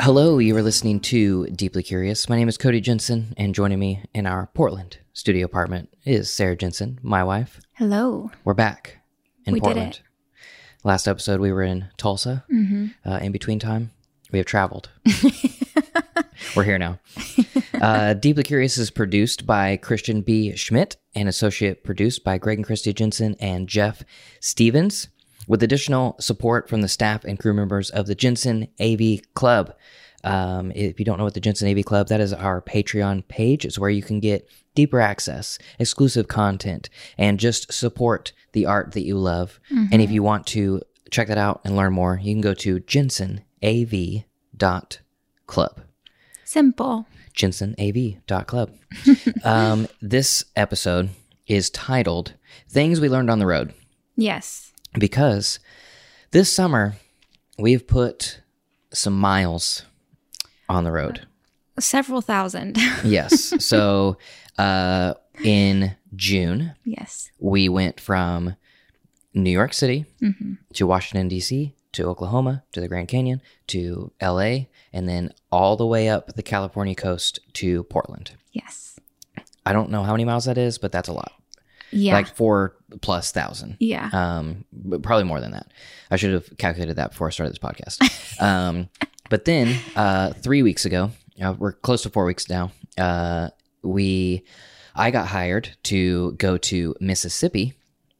Hello, you are listening to Deeply Curious. My name is Cody Jensen, and joining me in our Portland studio apartment is Sarah Jensen, my wife. Hello. We're back in We did Portland. it. Last episode, we were in Tulsa. Uh, in between time, we have traveled. we're here now. Uh, Deeply Curious is produced by Christian B. Schmidt and associate produced by Greg and Christy Jensen and Jeff Stevens, with additional support from the staff and crew members of the Jensen AV Club. Um, if you don't know what the Jensen AV Club, that is our Patreon page. It's where you can get deeper access, exclusive content, and just support the art that you love. And if you want to check that out and learn more, you can go to jensenav.club. Simple. jensenav.club. um, this episode is titled Things We Learned on the Road Yes. Because this summer we've put some miles on the road. Several thousand. Yes. so uh, in June, yes. we went from New York City to Washington, D.C., to Oklahoma, to the Grand Canyon, to L.A., and then all the way up the California coast to Portland. Yes. I don't know how many miles that is, but that's a lot. Yeah. Like four plus thousand. yeah. Um, but probably more than that. I should have calculated that before I started this podcast. um, but then uh, three weeks ago, uh, we're close to four weeks now. Uh, we, I got hired to go to Mississippi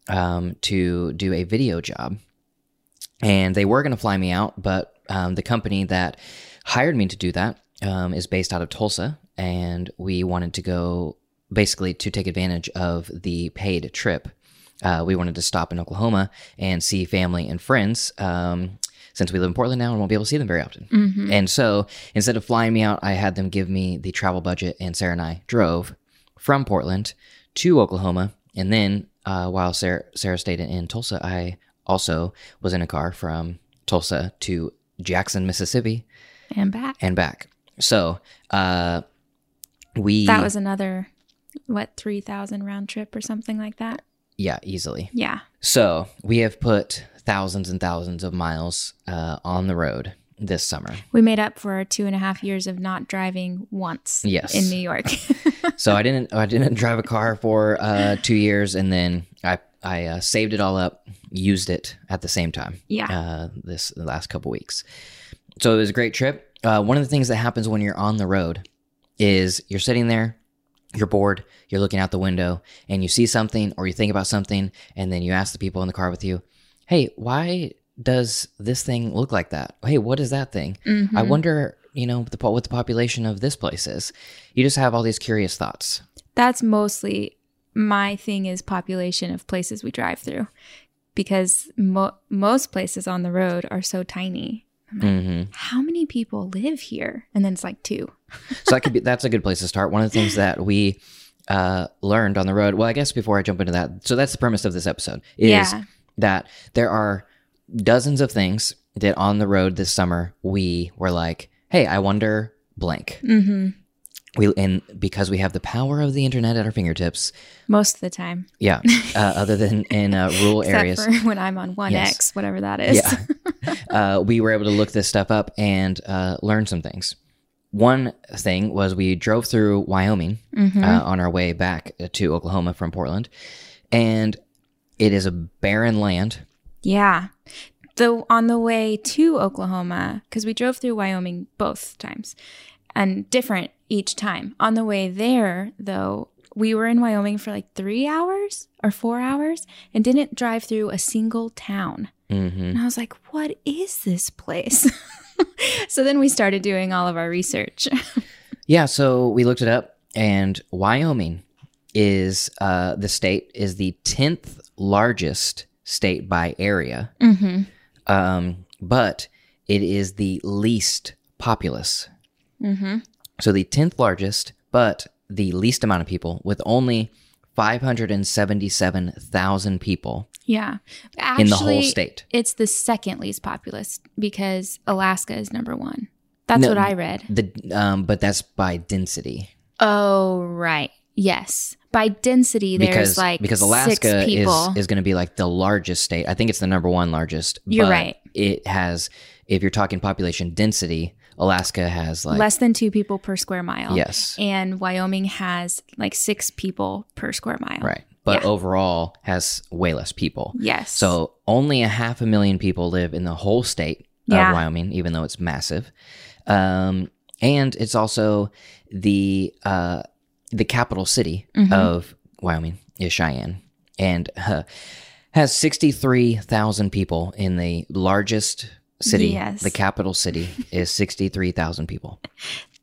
um, to do a video job, and they were going to fly me out, but um, the company that hired me to do that um, is based out of Tulsa, and we wanted to go basically to take advantage of the paid trip. Uh, we wanted to stop in Oklahoma and see family and friends. Um, since we live in Portland now and won't be able to see them very often. And so instead of flying me out, I had them give me the travel budget, and Sarah and I drove from Portland to Oklahoma. And then uh, while Sarah, Sarah stayed in, in Tulsa, I also was in a car from Tulsa to Jackson, Mississippi, and back. and back. So uh, we That was another, what, 3,000 round trip or something like that? yeah easily. Yeah. So we have put thousands and thousands of miles uh, on the road this summer. We made up for our two and a half years of not driving once Yes. in New York. so I didn't I didn't drive a car for uh, two years, and then I I uh, saved it all up, used it at the same time. Yeah. Uh, this the last couple weeks. So it was a great trip. Uh, one of the things that happens when you're on the road is you're sitting there, you're bored, you're looking out the window, and you see something or you think about something, and then you ask the people in the car with you, "Hey, why?" Does this thing look like that? Hey, what is that thing? I mm-hmm. wonder, you know, the, what the population of this place is. You just have all these curious thoughts. That's mostly my thing is population of places we drive through because mo- most places on the road are so tiny. I'm like, hmm how many people live here? And then it's like two. So that could be that's a good place to start. One of the things that we uh, learned on the road. Well, I guess before I jump into that, so that's the premise of this episode is Yeah. that there are dozens of things that on the road this summer we were like, hey, I wonder blank. Mm-hmm. We and because we have the power of the internet at our fingertips. Most of the time. Yeah. Uh, other than in uh, rural Except areas. for when I'm on 1X, Yes. whatever that is. Yeah. uh, we were able to look this stuff up and uh, learn some things. One thing was we drove through Wyoming Mm-hmm. uh, on our way back to Oklahoma from Portland, and it is a barren land. Yeah. The on the way to Oklahoma, because we drove through Wyoming both times and different each time. On the way there, though, we were in Wyoming for like three hours or four hours and didn't drive through a single town. Hmm And I was like, what is this place? so then we started doing all of our research. Yeah, so we looked it up, and Wyoming is uh, the state is the tenth largest state by area, mm-hmm. um, but it is the least populous. Mm-hmm. So the 10th largest, but the least amount of people, with only 577,000 people Yeah. Actually, in the whole state. It's the second least populous because Alaska is number one. That's No, what I read. The um, but that's by density Oh, right. Yes. By density, there's because like because Alaska is is going to be like the largest state. I think it's the number one largest. You're but right. It has if you're talking population density, Alaska has like less than two people per square mile. yes, And Wyoming has like six people per square mile. right, but Yeah. overall has way less people. Yes. So only a half a million people live in the whole state Yeah. of Wyoming, even though it's massive. Um, and it's also the uh, the capital city Mm-hmm. of Wyoming is Cheyenne, and uh, has sixty three thousand people in the largest city. Yes. The capital city is sixty three thousand people.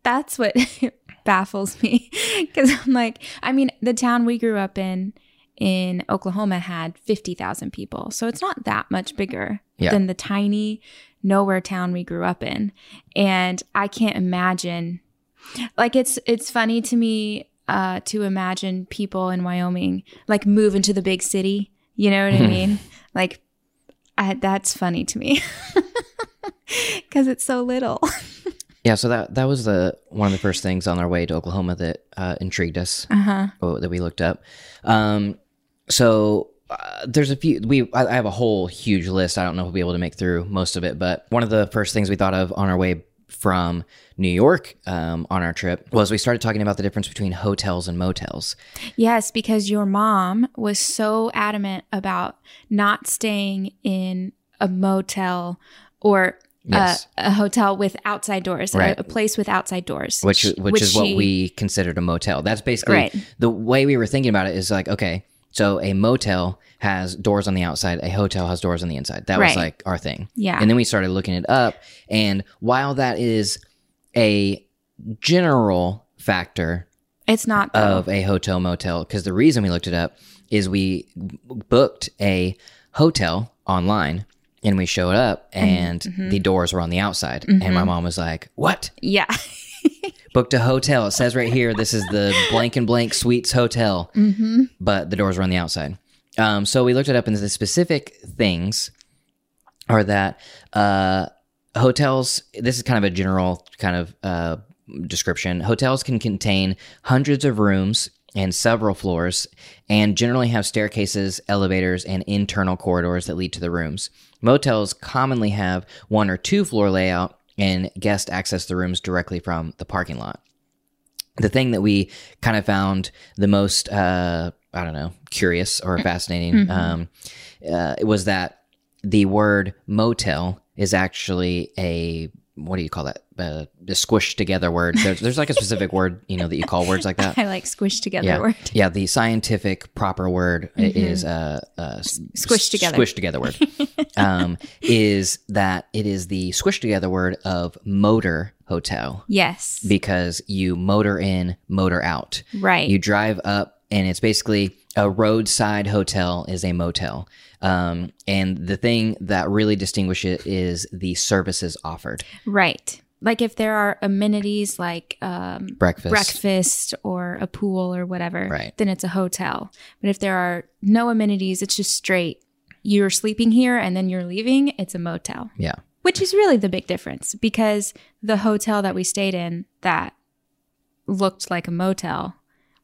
that's what baffles me because I'm like, I mean, the town we grew up in in Oklahoma had 50,000 people. So it's not that much bigger Yeah. than the tiny nowhere town we grew up in. And I can't imagine like it's it's funny to me uh to imagine people in Wyoming like move into the big city, you know what I mean? Like I, that's funny to me. Cuz it's so little. Yeah, so that that was the one of the first things on our way to Oklahoma that uh, intrigued us. Uh-huh. oh, that we looked up. Um, so uh, there's a few. We I, I have a whole huge list. I don't know if we'll be able to make through most of it, but one of the first things we thought of on our way from New York um, on our trip was we started talking about the difference between hotels and motels. Yes, because your mom was so adamant about not staying in a motel or Yes. a, a hotel with outside doors, a- Right. a, place with outside doors. which She- which, is what we considered a motel. That's basically Right. the way we were thinking about it. Is like okay, so a motel has doors on the outside, a hotel has doors on the inside. That was Right. like our thing. Yeah. and then we started looking it up, and while that is a general factor It's not though. of a hotel motel, because the reason we looked it up is we booked a hotel online. And we showed up, and Mm-hmm. the doors were on the outside. And my mom was like, "What? yeah. booked a hotel. It says right here, this is the blank and blank suites hotel, mm-hmm. but the doors were on the outside. Um, so we looked it up, and the specific things are that uh, hotels. This is kind of a general kind of uh, description. Hotels can contain hundreds of rooms and several floors, and generally have staircases, elevators, and internal corridors that lead to the rooms. Motels commonly have one or two floor layout, and guests access the rooms directly from the parking lot. The thing that we kind of found the most uh, I don't know curious or fascinating um, uh, was that the word motel is actually a what do you call that uh, a squished together word there's, there's like a specific word you know that you call words like that I like squish together yeah word. yeah the scientific proper word i- is uh, uh s- Squished together. squished together word um, is that it is the squish together word of motor hotel Yes. because you motor in, motor out. right. You drive up, and it's basically a roadside hotel is a motel. Um, and the thing that really distinguishes it is the services offered right. Like if there are amenities like um, breakfast. breakfast or a pool or whatever, Right. then it's a hotel. But if there are no amenities, it's just straight. You're sleeping here and then you're leaving, it's a motel. Yeah. Which is really the big difference because the hotel that we stayed in that looked like a motel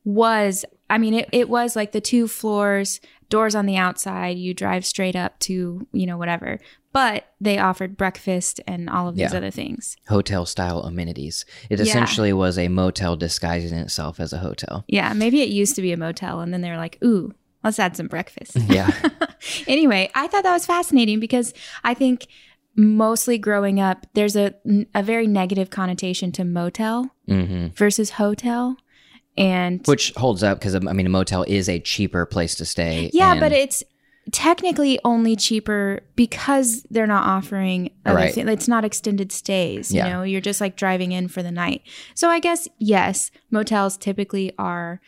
was, I mean, it, it was like the two floors, doors on the outside. You drive straight up to, you know, whatever. But they offered breakfast and all of these Yeah. other things. Hotel style amenities. It Yeah. essentially was a motel disguising itself as a hotel. Yeah, maybe it used to be a motel and then they were like, ooh, let's add some breakfast. Yeah. anyway, I thought that was fascinating because I think mostly growing up, there's a, a very negative connotation to motel hmm versus hotel. And Which holds up because, um, I mean, a motel is a cheaper place to stay. yeah, and- but it's technically only cheaper because they're not offering other Right. it's not extended stays Yeah. you know you're just like driving in for the night so i guess yes motels typically are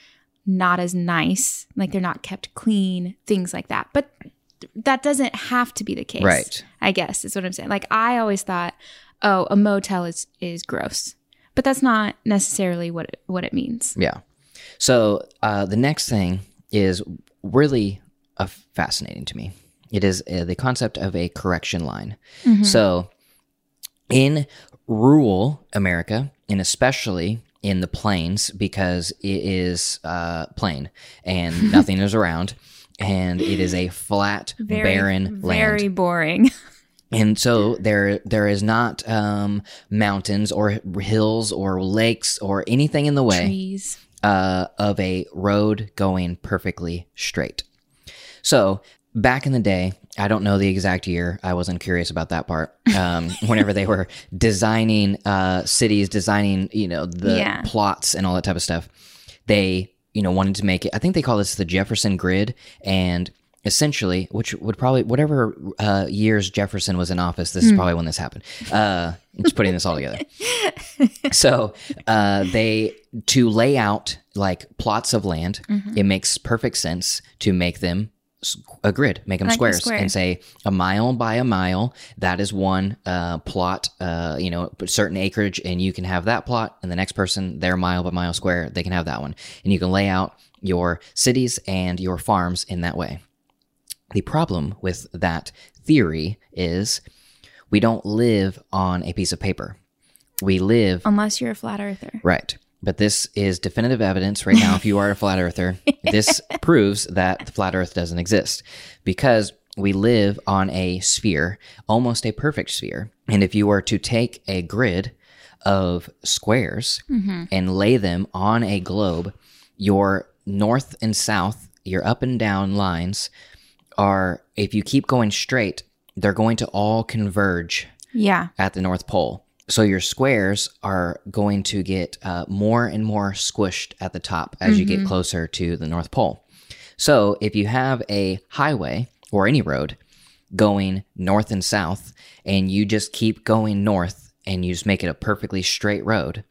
not as nice like they're not kept clean things like that but that doesn't have to be the case Right. i guess is what i'm saying like i always thought oh a motel is is gross but that's not necessarily what it, what it means Yeah. So uh, the next thing is really uh, fascinating to me. It is uh, the concept of a correction line. So in rural America, and especially in the plains, because it is uh, plain and nothing is around, and it is a flat, very barren very boring And so there there is not um, mountains or hills or lakes or anything in the way Trees. uh, of a road going perfectly straight. So back in the day, I don't know the exact year. I wasn't curious about that part. Um, whenever they were designing uh, cities, designing you know the Yeah. plots and all that type of stuff, they you know wanted to make it. I think they call this the Jefferson Grid, and essentially, which would probably whatever uh, years Jefferson was in office, this is probably when this happened. Uh, just putting this all together so uh, they to lay out like plots of land Mm-hmm. it makes perfect sense to make them a grid make them Like squares square. and say a mile by a mile that is one uh, plot uh, you know certain acreage and you can have that plot and the next person their mile by mile square they can have that one and you can lay out your cities and your farms in that way the problem with that theory is we don't live on a piece of paper we live Unless you're a flat earther. Right. But this is definitive evidence right now. if you are a flat earther, this proves that the flat earth doesn't exist because we live on a sphere, almost a perfect sphere. And if you were to take a grid of squares mm-hmm. and lay them on a globe, your north and south, your up and down lines are, if you keep going straight, they're going to all converge Yeah. at the North Pole. So your squares are going to get uh, more and more squished at the top as you get closer to the North Pole. So if you have a highway or any road going north and south, and you just keep going north and you just make it a perfectly straight road,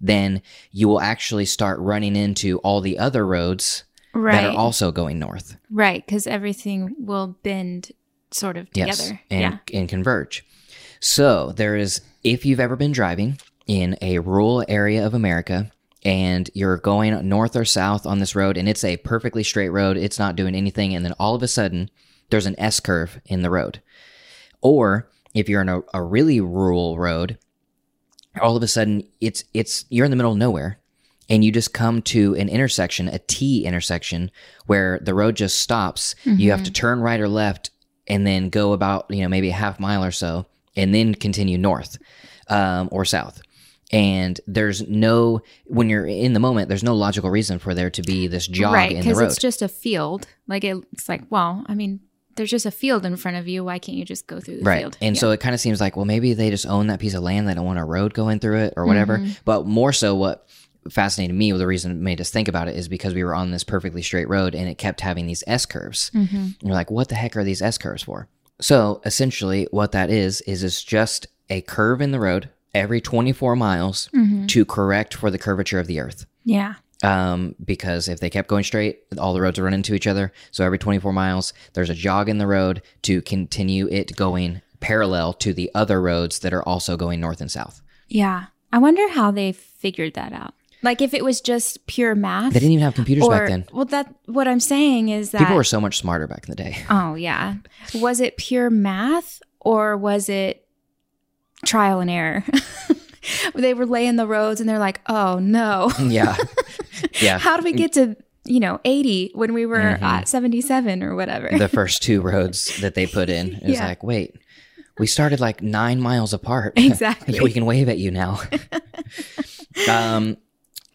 then you will actually start running into all the other roads that Right. are also going north. right. Because everything will bend sort of Yes, together. and yeah. and converge. So there is, if you've ever been driving in a rural area of America and you're going north or south on this road and it's a perfectly straight road, it's not doing anything, and then all of a sudden there's an S curve in the road. Or if you're in a, a really rural road, all of a sudden it's it's you're in the middle of nowhere and you just come to an intersection, a T intersection, where the road just stops. You have to turn right or left and then go about, you know, maybe a half mile or so and then continue north um, or south. And there's no, when you're in the moment, there's no logical reason for there to be this jog right. in the road. It's just a field. Like it, it's like, well, I mean, there's just a field in front of you. Why can't you just go through the right. field? And Yeah. so it kind of seems like, well, maybe they just own that piece of land. They don't want a road going through it or whatever. Mm-hmm. But more so, what fascinated me, with the reason it made us think about it is because we were on this perfectly straight road and it kept having these S curves. Mm-hmm. And you're like, what the heck are these S curves for? So essentially, what that is, is it's just a curve in the road every 24 miles Mm-hmm. to correct for the curvature of the earth. yeah. Um, because if they kept going straight, all the roads would run into each other. So every 24 miles, there's a jog in the road to continue it going parallel to the other roads that are also going north and south. Yeah. I wonder how they figured that out. Like if it was just pure math. They didn't even have computers or, back then. Well, that what I'm saying is that People were so much smarter back in the day. Oh yeah. Was it pure math or was it trial and error? they were laying the roads and they're like, "Oh no. yeah. Yeah. How do we get to, you know, 80 when we were Mm-hmm. at 77 or whatever?" the first two roads that they put in. It was Yeah. like, wait, we started like nine miles apart. Exactly. we can wave at you now. um,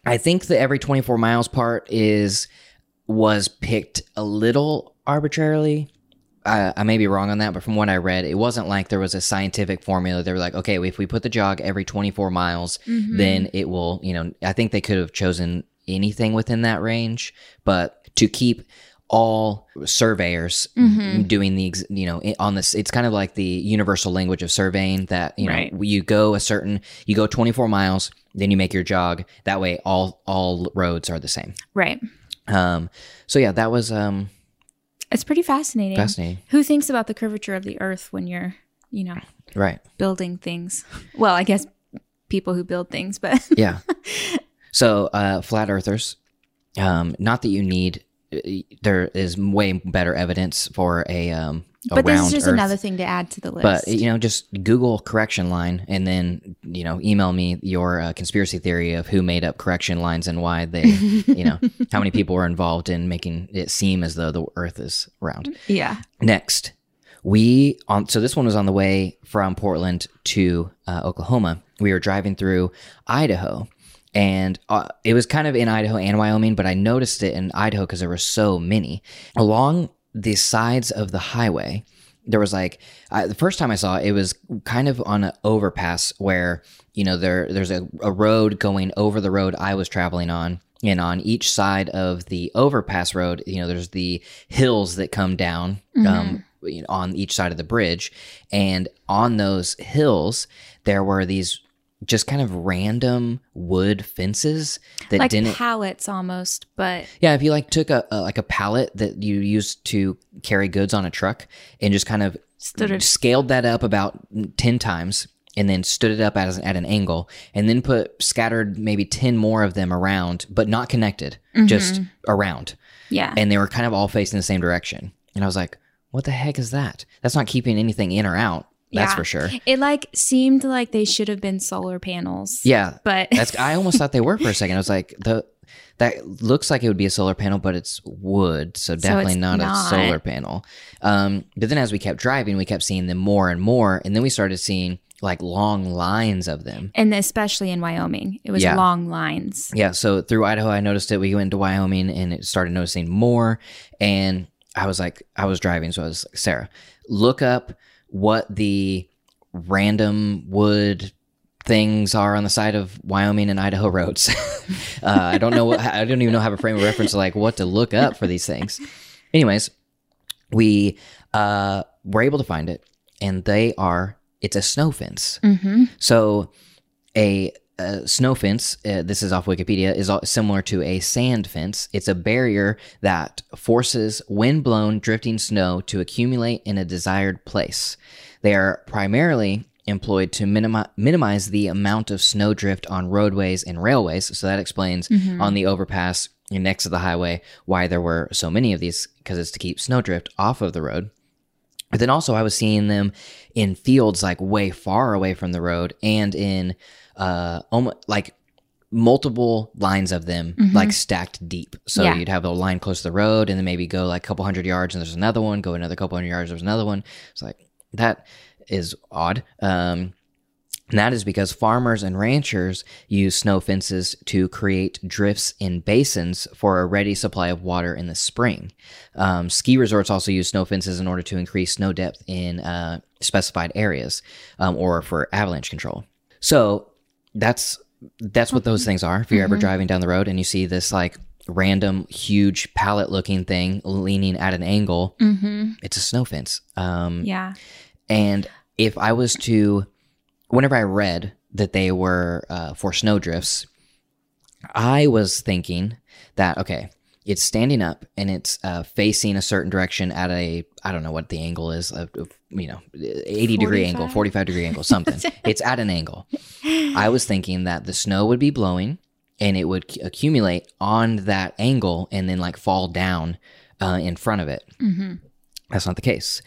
I think the every 24 miles part is was picked a little arbitrarily. I, I may be wrong on that, but from what I read, it wasn't like there was a scientific formula. They were like, okay, if we put the jog every 24 miles, Mm-hmm. then it will, you know, I think they could have chosen anything within that range, but to keep all surveyors Mm-hmm. doing the, you know, on this, it's kind of like the universal language of surveying that, you know, Right. you go a certain, you go 24 miles, then you make your jog. That way, all, all roads are the same. right. Um, so yeah, that was, um, It's pretty fascinating. fascinating. Who thinks about the curvature of the earth when you're, you know, Right. building things? Well, I guess people who build things, but yeah. So, uh, flat earthers, um, not that you need, uh, there is way better evidence for a, um, a but this is just Earth. another thing to add to the list. But you know, just Google correction line, and then you know, email me your uh, conspiracy theory of who made up correction lines and why they, you know, how many people were involved in making it seem as though the Earth is round. yeah. Next, we on so this one was on the way from Portland to uh, Oklahoma. We were driving through Idaho, and uh, it was kind of in Idaho and Wyoming, but I noticed it in Idaho because there were so many along the sides of the highway. There was like I, the first time I saw it, it was kind of on an overpass where you know there there's a, a road going over the road I was traveling on, and on each side of the overpass road, you know, there's the hills that come down um, you know, on each side of the bridge, and on those hills there were these just kind of random wood fences that like didn't pallets almost, but yeah, if you like took a, a like a pallet that you used to carry goods on a truck and just kind of Stood it- scaled that up about ten times and then stood it up as at an angle and then put scattered maybe ten more of them around, but not connected, just mm-hmm. around, yeah. and they were kind of all facing the same direction. And I was like, "What the heck is that? That's not keeping anything in or out. That's Yeah. for sure." It like seemed like they should have been solar panels. Yeah, But That's I almost thought they were for a second. I was like, the that looks like it would be a solar panel, but it's wood, so definitely it's not, not. a solar panel. Um, but then as we kept driving, we kept seeing them more and more, and then we started seeing like long lines of them. and especially in Wyoming, it was Yeah. long lines. Yeah, so through Idaho, I noticed it. We went to Wyoming, and it started noticing more. And I was like, I was driving, so I was like, Sarah, look up what the random wood things are on the side of Wyoming and Idaho roads. uh, I don't know what I don't even know have a frame of reference like what to look up for these things. Anyways, we uh, were able to find it, and they are it's a snow fence. Mm-hmm. So a, a snow fence, uh, this is off Wikipedia, is similar to a sand fence. It's a barrier that forces wind-blown drifting snow to accumulate in a desired place. They are primarily employed to minimi- minimize the amount of snow drift on roadways and railways. So that explains on the overpass next to the highway why there were so many of these because it's to keep snow drift off of the road. But then also, I was seeing them in fields like way far away from the road, and in uh, almost like multiple lines of them, like stacked deep. So Yeah. you'd have a line close to the road, and then maybe go like a couple hundred yards, and there's another one. Go another couple hundred yards, there's another one. It's like that is odd. Um, and that is because farmers and ranchers use snow fences to create drifts in basins for a ready supply of water in the spring. Um, ski resorts also use snow fences in order to increase snow depth in uh, specified areas um, or for avalanche control. So that's that's what those things are. If you're ever driving down the road and you see this like random huge pallet looking thing leaning at an angle, Mm-hmm. it's a snow fence. Um, Yeah. and if I was to, whenever I read that they were uh, for snow drifts, I was thinking that, okay, it's standing up and it's uh, facing a certain direction at a, I don't know what the angle is, of, you know, 80 degree angle, 45? 45 degree angle, something. it's at an angle. I was thinking that the snow would be blowing and it would c- accumulate on that angle and then like fall down uh, in front of it. Mm-hmm. That's not the case.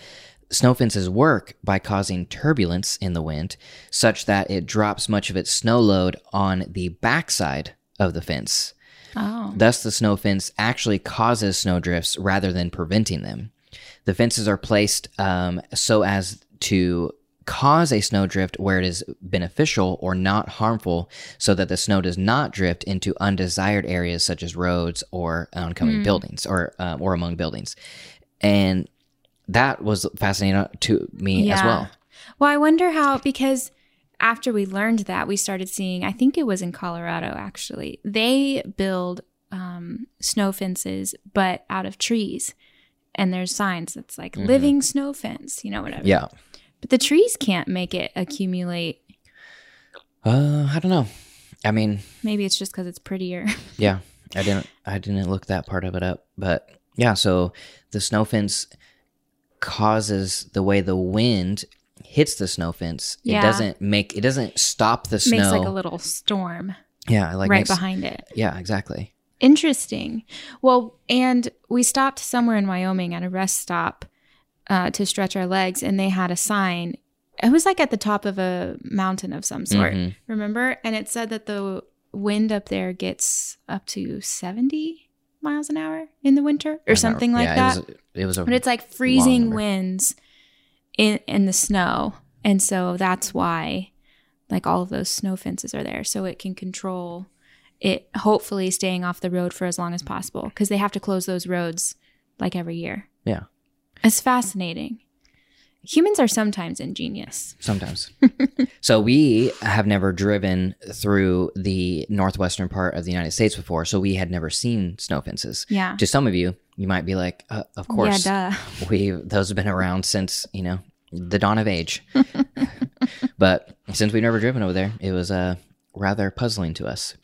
Snow fences work by causing turbulence in the wind such that it drops much of its snow load on the backside of the fence. Oh. Thus, the snow fence actually causes snow drifts rather than preventing them. The fences are placed um, so as to cause a snow drift where it is beneficial or not harmful so that the snow does not drift into undesired areas such as roads or oncoming buildings or um, or among buildings and that was fascinating to me as well Well, I wonder how because after we learned that, we started seeing. I think it was in Colorado actually. They build um, snow fences, but out of trees, and there's signs that's like living snow fence. You know whatever. Mm-hmm. yeah But the trees can't make it accumulate. uh i don't know i mean Maybe it's just because it's prettier. yeah i didn't i didn't look that part of it up but yeah so the snow fence causes the way the wind hits the snow fence Yeah. it doesn't make it doesn't stop the snow Makes like a little storm yeah like right makes- behind it. yeah exactly Interesting. Well, and we stopped somewhere in Wyoming at a rest stop uh, to stretch our legs, and they had a sign. It was like at the top of a mountain of some sort, Mhm. remember? And it said that the wind up there gets up to 70 miles an hour in the winter or something like yeah, that. it was, it was but it's like freezing winds in in the snow, and so that's why like all of those snow fences are there, so it can control it. Hopefully, staying off the road for as long as possible because they have to close those roads like every year. Yeah. It's fascinating. Humans are sometimes ingenious. Sometimes. so we have never driven through the northwestern part of the United States before, so we had never seen snow fences. Yeah. To some of you, you might be like, uh, "Of course, Yeah, we those have been around since you know the dawn of age." but since we've never driven over there, it was uh, rather puzzling to us.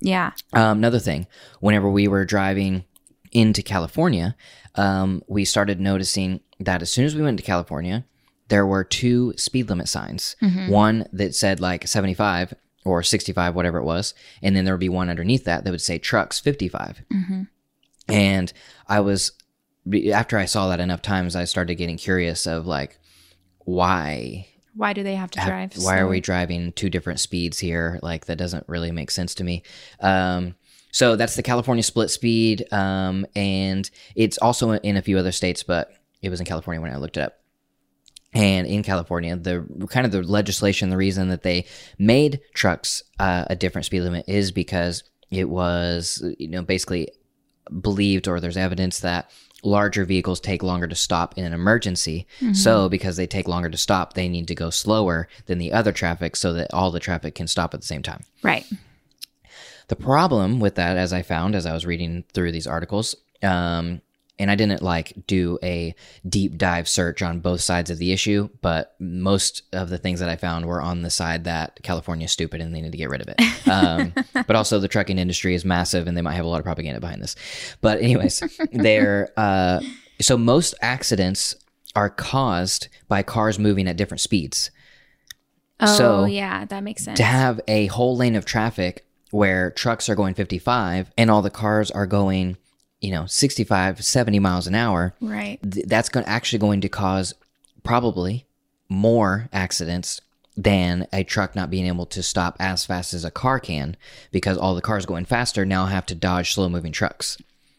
Yeah. Um, another thing, whenever we were driving into California, um, we started noticing that as soon as we went to California, there were two speed limit signs. One that said like 75 or 65, whatever it was. And then there would be one underneath that that would say trucks 55. And I was, after I saw that enough times, I started getting curious of like, why Why do they have to drive? why are we driving two different speeds here? Like that doesn't really make sense to me. Um, so that's the California split speed, um, and it's also in a few other states, but it was in California when I looked it up. And in California, the kind of the legislation, the reason that they made trucks uh, a different speed limit is because it was, you know, basically believed or there's evidence that larger vehicles take longer to stop in an emergency. So because they take longer to stop, they need to go slower than the other traffic so that all the traffic can stop at the same time. Right. The problem with that, as I found as I was reading through these articles, um, and I didn't like do a deep dive search on both sides of the issue, but most of the things that I found were on the side that California is stupid and they need to get rid of it. Um, but also, the trucking industry is massive and they might have a lot of propaganda behind this. But, anyways, they're uh, so most accidents are caused by cars moving at different speeds. Oh, So, yeah, that makes sense. to have a whole lane of traffic where trucks are going 55 and all the cars are going you know 65 70 miles an hour right. th- that's going actually going to cause probably more accidents than a truck not being able to stop as fast as a car can because all the cars going faster now have to dodge slow moving trucks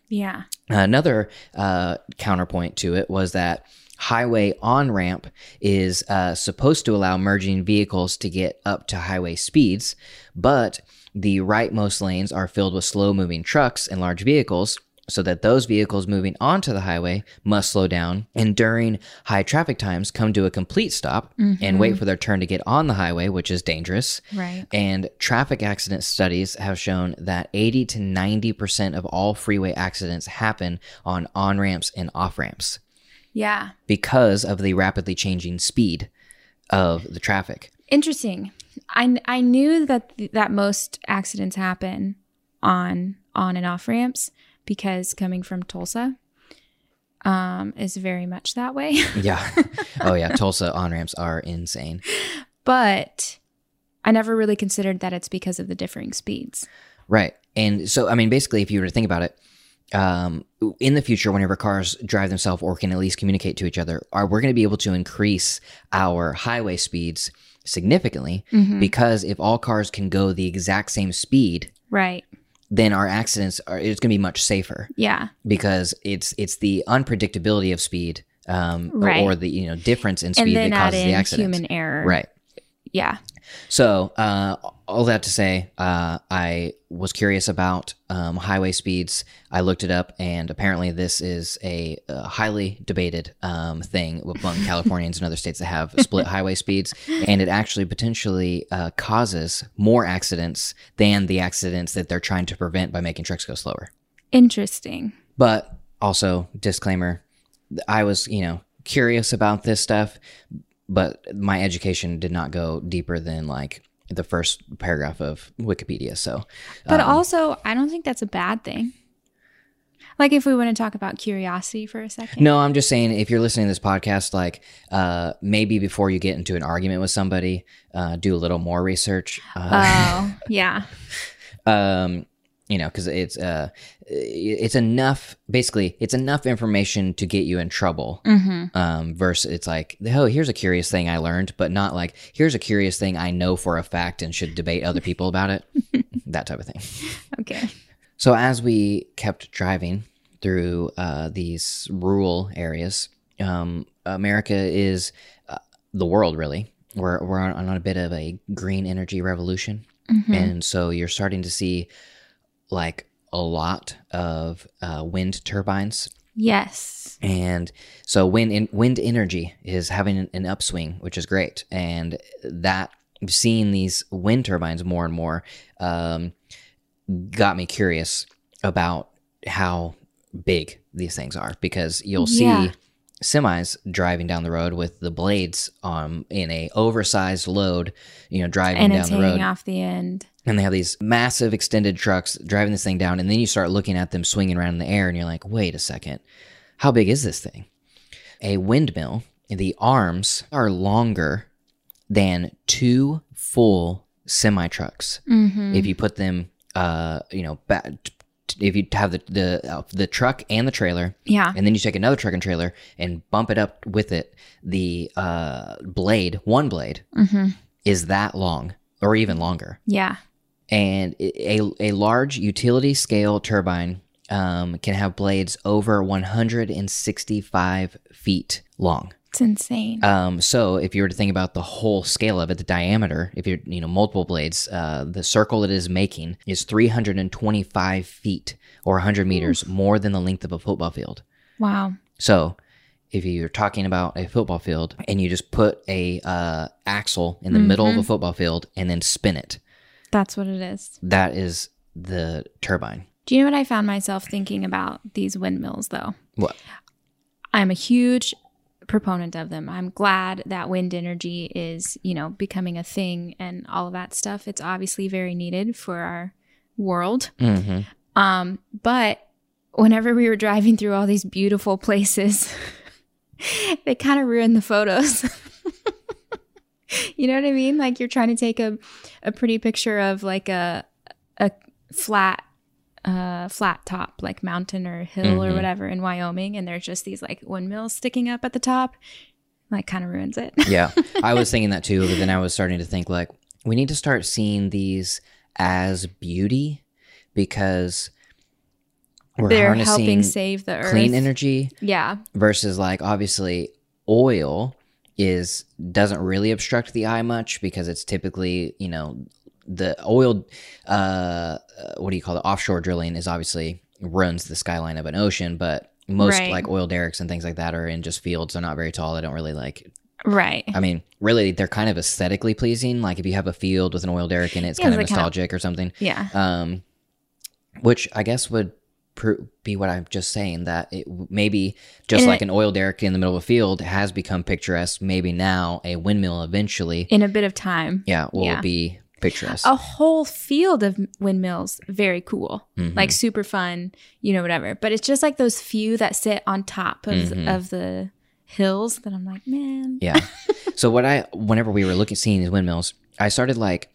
Yeah. Another uh, counterpoint to it was that highway on ramp is uh, supposed to allow merging vehicles to get up to highway speeds, but the rightmost lanes are filled with slow moving trucks and large vehicles. So that those vehicles moving onto the highway must slow down and during high traffic times come to a complete stop and wait mm-hmm. for their turn to get on the highway, which is dangerous. Right. And traffic accident studies have shown that 80 to 90% of all freeway accidents happen on on ramps and off ramps Yeah. because of the rapidly changing speed of the traffic. Interesting. I I knew that that most accidents happen on on and off ramps because coming from Tulsa um is very much that way. Yeah. oh, yeah. Tulsa on ramps are insane. but I never really considered that it's because of the differing speeds. Right. And so, I mean, basically, if you were to think about it, um, in the future, whenever cars drive themselves or can at least communicate to each other, are we're going to be able to increase our highway speeds significantly because if all cars can go the exact same speed, Right. Then our accidents are it's going to be much safer Yeah. because it's it's the unpredictability of speed um, or- Right. or the you know difference in speed that causes the accident. human error. Right. Yeah. So, uh, all that to say, uh, I was curious about um, highway speeds. I looked it up, and apparently, this is a, uh highly debated um, thing among Californians and other states that have split highway speeds, and it actually potentially uh, causes more accidents than the accidents that they're trying to prevent by making trucks go slower. Interesting. But also, disclaimer: I was, you know, curious about this stuff, but my education did not go deeper than like the first paragraph of Wikipedia. So, But um, also, I don't think that's a bad thing. Like if we want to talk about curiosity for a second. no, I'm just saying if you're listening to this podcast, like uh, maybe before you get into an argument with somebody, uh, do a little more research. Uh, Oh, yeah. um, you know, because it's uh, it's enough. Basically, it's enough information to get you in trouble. Mm-hmm. Um, versus it's like, oh, here's a curious thing I learned, but not like here's a curious thing I know for a fact and should debate other people about it. that type of thing. Okay. So as we kept driving through uh, these rural areas, um, America is uh, the world really. We're we're on, on a bit of a green energy revolution, and so you're starting to see like a lot of uh, wind turbines Yes. and so wind in, wind energy is having an, an upswing, which is great. And that seeing these wind turbines more and more um, got me curious about how big these things are because you'll see Yeah. semis driving down the road with the blades um in a oversized load, you know, driving And down the road off the end. And they have these massive extended trucks driving this thing down and then you start looking at them swinging around in the air and you're like wait a second how big is this thing a windmill the arms are longer than two full semi trucks Mm-hmm. if you put them uh you know back if you have the the uh, the truck and the trailer Yeah. and then you take another truck and trailer and bump it up with it the uh blade one blade Mm-hmm. is that long or even longer Yeah. And a, a large utility scale turbine um, can have blades over 165 feet long. It's insane. Um, so if you were to think about the whole scale of it, the diameter, if you're you know multiple blades, uh, the circle it is making is 325 feet or 100 meters more than the length of a football field. wow. So if you're talking about a football field and you just put a uh, axle in the middle of a football field and then spin it, That's what it is. that is the turbine. Do you know what I found myself thinking about these windmills though? What? I'm a huge proponent of them. I'm glad that wind energy is, you know, becoming a thing and all of that stuff. It's obviously very needed for our world. Mm-hmm. Um, but whenever we were driving through all these beautiful places, they kind of ruined the photos. you know what I mean? Like you're trying to take a, a pretty picture of like a a flat uh flat top like mountain or hill or Mhm. whatever in Wyoming and there's just these like windmills sticking up at the top like kind of ruins it. Yeah, I was thinking that too, but then I was starting to think like we need to start seeing these as beauty because we're They're harnessing helping save the earth. clean energy Yeah. versus like obviously oil is doesn't really obstruct the eye much because it's typically you know the oil uh what do you call it offshore drilling is obviously runs the skyline of an ocean but most Right. like oil derricks and things like that are in just fields they're not very tall they don't really like Right. I mean, really, they're kind of aesthetically pleasing. Like if you have a field with an oil derrick in it, it's Yeah, kind of it's like kinda- nostalgic or something. Yeah. Um, which I guess would be what I'm just saying that it maybe just And like it- an oil derrick in the middle of a field has become picturesque. Maybe now a windmill eventually, In a bit of time. yeah, will Yeah. be picturesque. a whole field of windmills very cool Mhm. like super fun you know whatever but it's just like those few that sit on top of, Mhm. of the hills that i'm like man Yeah. so what I whenever we were looking seeing these windmills, I started like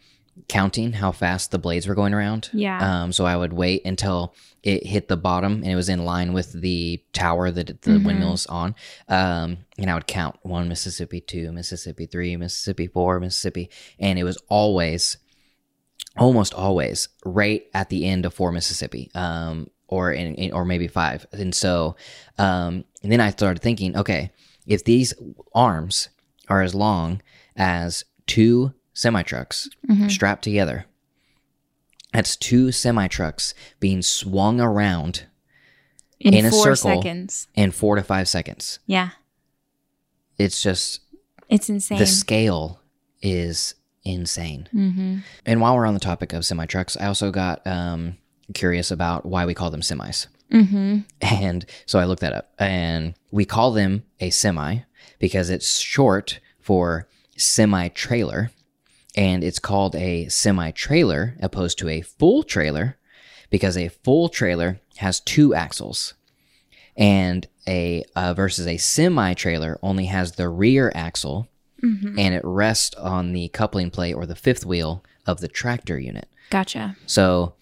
counting how fast the blades were going around. Yeah. Um so I would wait until it hit the bottom and it was in line with the tower that the Mhm. windmill's on. Um and I would count one Mississippi, two Mississippi, three Mississippi, four Mississippi, and it was always almost always right at the end of four Mississippi. Um or in, in or maybe five. And so um and then I started thinking, okay, if these arms are as long as two semi trucks Mhm. strapped together, that's two semi trucks being swung around in, In a circle. seconds in four to five seconds. yeah It's just it's insane the scale is insane. mm-hmm. And while we're on the topic of semi trucks, I also got um, curious about why we call them semis. Mm-hmm. And so I looked that up. And we call them a semi because it's short for semi trailer. And it's called a semi trailer opposed to a full trailer because a full trailer has two axles. And a uh, versus a semi trailer only has the rear axle Mm-hmm. and it rests on the coupling plate or the fifth wheel of the tractor unit. gotcha So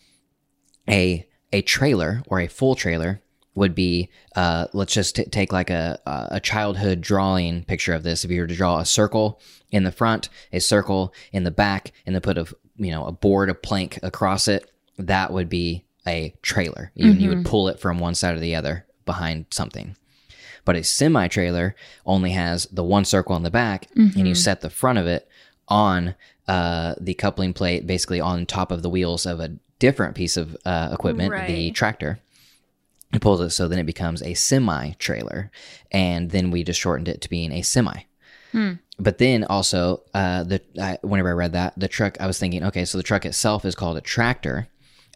a a trailer or a full trailer would be uh, let's just t- take like a a childhood drawing picture of this. If you were to draw a circle in the front, a circle in the back, and then put a you know a board, a plank across it, that would be a trailer. You, you would pull it from one side or the other behind something. But a semi trailer only has the one circle on the back, and you set the front of it on uh, the coupling plate, basically on top of the wheels of a different piece of uh, equipment, the tractor. It pulls it so then it becomes a semi trailer, and then we just shortened it to being a semi. But then also, uh, the I, whenever I read that the truck, I was thinking, okay, so the truck itself is called a tractor,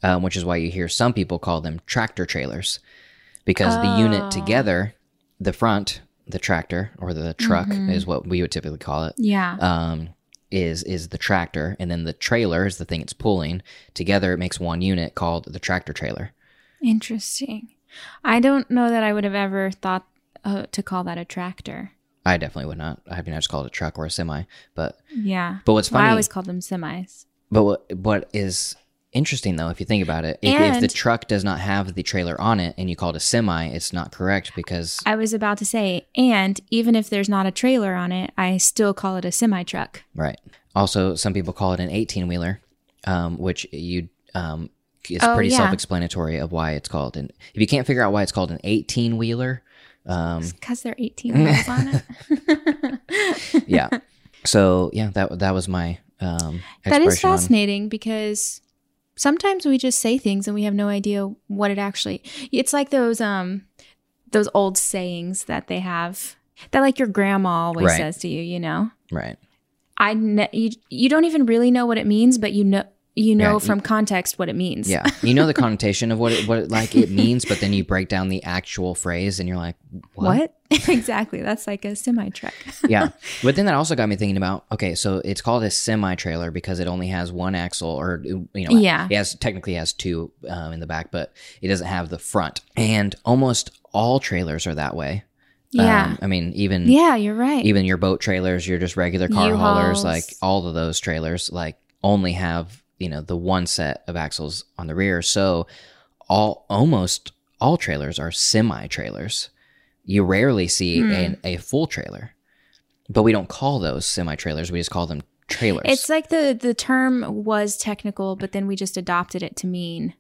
um, which is why you hear some people call them tractor trailers, because the unit together, the front, the tractor or the truck is what we would typically call it. Yeah. Um, is is the tractor, and then the trailer is the thing it's pulling. Together, it makes one unit called the tractor trailer. Interesting. I don't know that I would have ever thought uh, to call that a tractor. I definitely would not. I mean, I just call it a truck or a semi. But Yeah. but what's Well, funny? I always called them semis. But what, what is interesting though, if you think about it, if, if the truck does not have the trailer on it and you call it a semi, it's not correct because I was about to say, and even if there's not a trailer on it, I still call it a semi truck. right. Also, some people call it an eighteen wheeler, um, which you um, is Oh, pretty yeah. self-explanatory of why it's called. And if you can't figure out why it's called an eighteen wheeler, um, Because there are 18 wheels on it. yeah. So yeah, that that was my um, That is exploration on- fascinating because sometimes we just say things and we have no idea what it actually. It's like those um those old sayings that they have that like your grandma always Right. says to you. You know, Right. I ne- you you don't even really know what it means, but you know you know Yeah, from context what it means. Yeah, you know the connotation of what it, what it, like it means, but then you break down the actual phrase, and you're like, "What?" What? exactly. That's like a semi truck. yeah, but then that also got me thinking about okay, so it's called a semi trailer because it only has one axle, or you know, Yeah. it has technically has two um, in the back, but it doesn't have the front. And almost all trailers are that way. Yeah. Um, I mean, even yeah, you're right. even your boat trailers, your just regular car haulers, U-Hauls. like all of those trailers, like only have you know the one set of axles on the rear. So all almost all trailers are semi trailers. You rarely see Hmm. an, a full trailer, but we don't call those semi trailers. We just call them trailers. It's like the the term was technical, but then we just adopted it to mean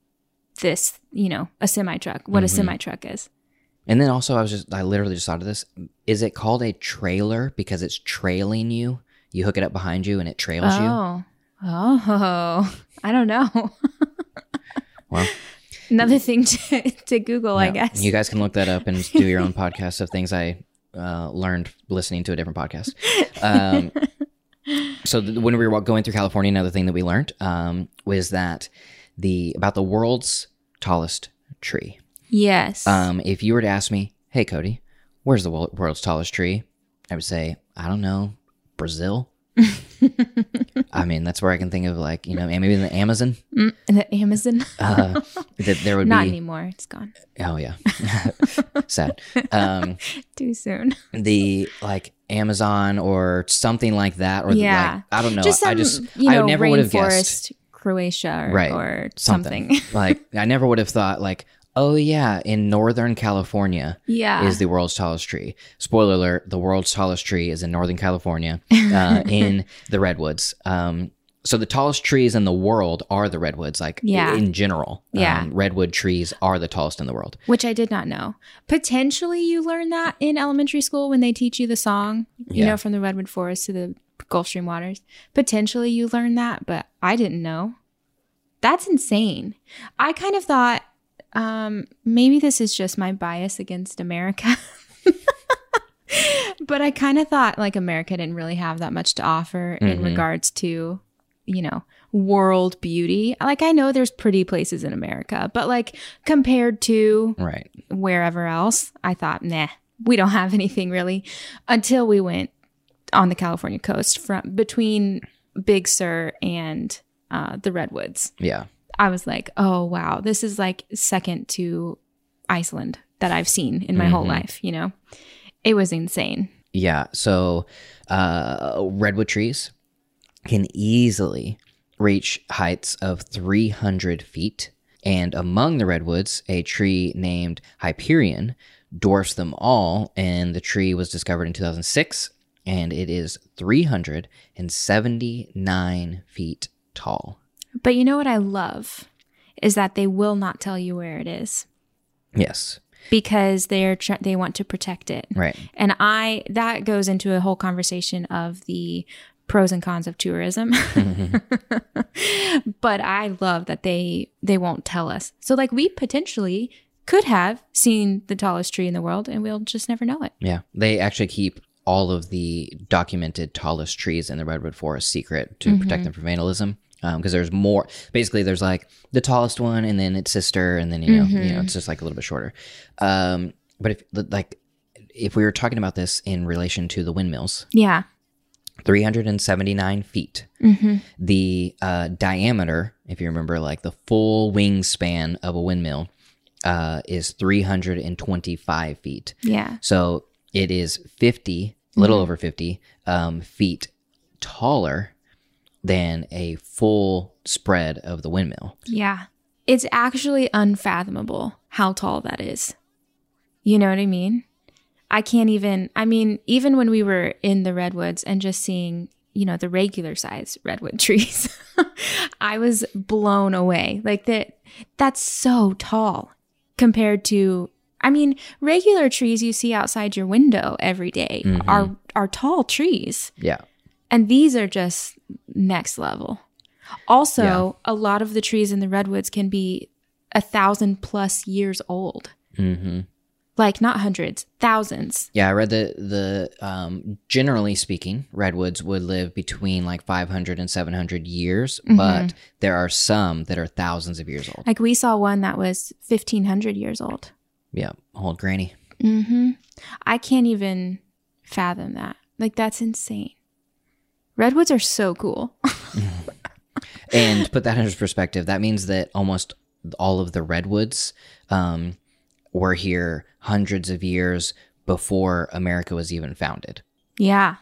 this, you know, a semi truck. What a Mm-hmm. semi truck is. and then also, I was just I literally just thought of this. Is it called a trailer because it's trailing you? You hook it up behind you and it trails you. Oh, I don't know. Well, Another thing to, to Google, I guess. You guys can look that up and do your own podcast of things I uh, learned listening to a different podcast. Um, so th- when we were going through California, another thing that we learned um, was that the about the world's tallest tree. yes. Um, if you were to ask me, "Hey Cody, where's the world's tallest tree?" I would say, "I don't know, Brazil." I mean, that's where I can think of like you know maybe in the Amazon. Mm, the Amazon. Uh, that there would Not be. anymore. It's gone. Oh yeah, sad. Um, Too soon. the like Amazon or something like that, or the, Yeah. like, I don't know. just some, I just you know, I never would have guessed rainforest, Croatia, or, Right. or something. something. like I never would have thought like, oh yeah, in Northern California yeah. is the world's tallest tree. Spoiler alert: the world's tallest tree is in Northern California, uh, in the redwoods. Um, so the tallest trees in the world are the redwoods. Like Yeah. in general, Yeah. um, redwood trees are the tallest in the world. which I did not know. Potentially, you learn that in elementary school when they teach you the song, you Yeah. know, from the redwood forest to the Gulf Stream waters. Potentially, you learn that, but I didn't know. That's insane. I kind of thought um, maybe this is just my bias against America. but I kind of thought like America didn't really have that much to offer in Mhm. regards to, you know, world beauty. Like I know there's pretty places in America, but like compared to Right. wherever else, I thought, nah, we don't have anything really until we went on the California coast from between Big Sur and uh, the Redwoods. Yeah. I was like, oh, wow, this is like second to Iceland that I've seen in my whole Mhm. life, you know? It was insane. Yeah. So uh, redwood trees can easily reach heights of 300 feet. And among the redwoods, a tree named Hyperion dwarfs them all. And the tree was discovered in 2006, and it is 379 feet tall. But you know what I love is that they will not tell you where it is. Yes. because they're tr- they want to protect it. Right. And I that goes into a whole conversation of the pros and cons of tourism. but I love that they they won't tell us. So like we potentially could have seen the tallest tree in the world and we'll just never know it. Yeah. They actually keep all of the documented tallest trees in the redwood forest secret to protect mm-hmm. them from vandalism. Because there's more. Basically, there's like the tallest one, and then its sister, and then you know, you know, it's just like a little bit shorter. Um, but if like if we were talking about this in relation to the windmills, Yeah. 379 feet. The uh, diameter, if you remember, like the full wingspan of a windmill, uh, is 325 feet. Yeah. So it is 50, a little over 50 um, feet taller than a full spread of the windmill. Yeah. It's actually unfathomable how tall that is. You know what I mean? I can't even, I mean, even when we were in the redwoods and just seeing, you know, the regular size redwood trees, I was blown away. Like that, that's so tall compared to, I mean, regular trees you see outside your window every day mm-hmm. are, are tall trees. Yeah. And these are just next level. Also, a lot of the trees in the redwoods can be a thousand plus years old. hmm Like not hundreds, thousands. Yeah, I read that the um, generally speaking, redwoods would live between like 500 and 700 years, but there are some that are thousands of years old. Like we saw one that was 1500 years old. Yeah, old granny. Mm-hmm. I can't even fathom that. Like that's insane. Redwoods are so cool. And put that into perspective, that means that almost all of the redwoods um, were here hundreds of years before America was even founded. Yeah.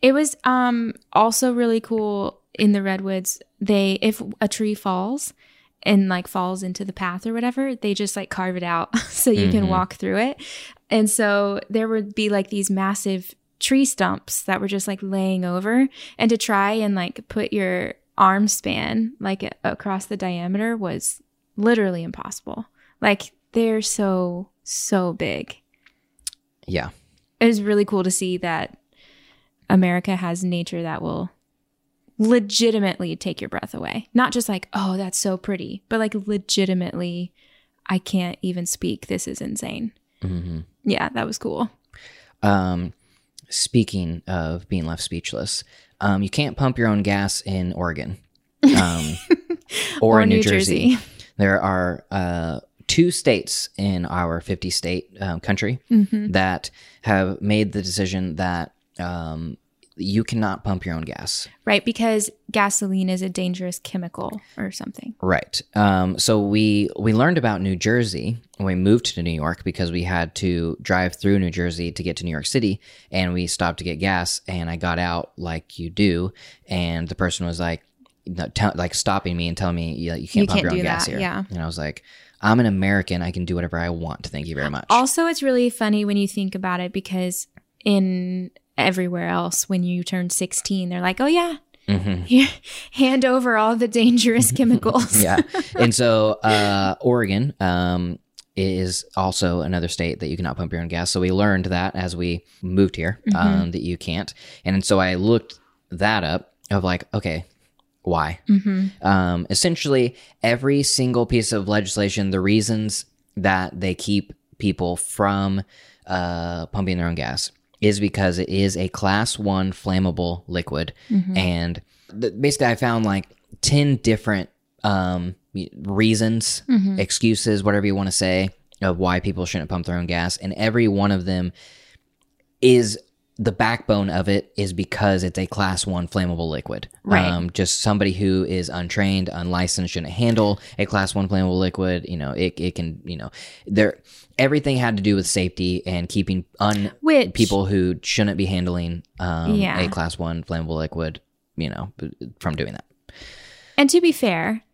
It was um also really cool in the redwoods. They if a tree falls and like falls into the path or whatever, they just like carve it out so you can walk through it. And so there would be like these massive tree stumps that were just like laying over and to try and like put your arm span like across the diameter was literally impossible. Like they're so so big Yeah. it was really cool to see that America has nature that will legitimately take your breath away. Not just like, oh, that's so pretty, but like legitimately, I can't even speak. This is insane. hmm Yeah, that was cool. Um, speaking of being left speechless, um, you can't pump your own gas in Oregon um, or, in New, Jersey. There are uh, two states in our 50 state um, country that have made the decision that um, you cannot pump your own gas. Right, because gasoline is a dangerous chemical or something. Right. Um, so we we learned about New Jersey when we moved to New York because we had to drive through New Jersey to get to New York City, and we stopped to get gas. And I got out like you do, and the person was like, tell, like stopping me and telling me yeah, you can't You pump can't your own gas that, here. yeah. And I was like, I'm an American. I can do whatever I want. Thank you very much. Also, it's really funny when you think about it because in everywhere else, when you turn 16, they're like, oh, yeah, Mhm. hand over all the dangerous chemicals. yeah. And so uh, Oregon um, is also another state that you cannot pump your own gas. So we learned that as we moved here um, that you can't. And so I looked that up of like, okay, why? Um, essentially, every single piece of legislation, the reasons that they keep people from uh, pumping their own gas is because it is a class one flammable liquid. And th- basically, I found like 10 different um, reasons, excuses, whatever you want to say, of why people shouldn't pump their own gas. And every one of them is the backbone of it is because it's a class one flammable liquid. Right. Um, just somebody who is untrained, unlicensed shouldn't handle a class one flammable liquid. You know, it, it can, you know, there, everything had to do with safety and keeping un Which people who shouldn't be handling um, Yeah. a class one flammable liquid, you know, from doing that. And to be fair,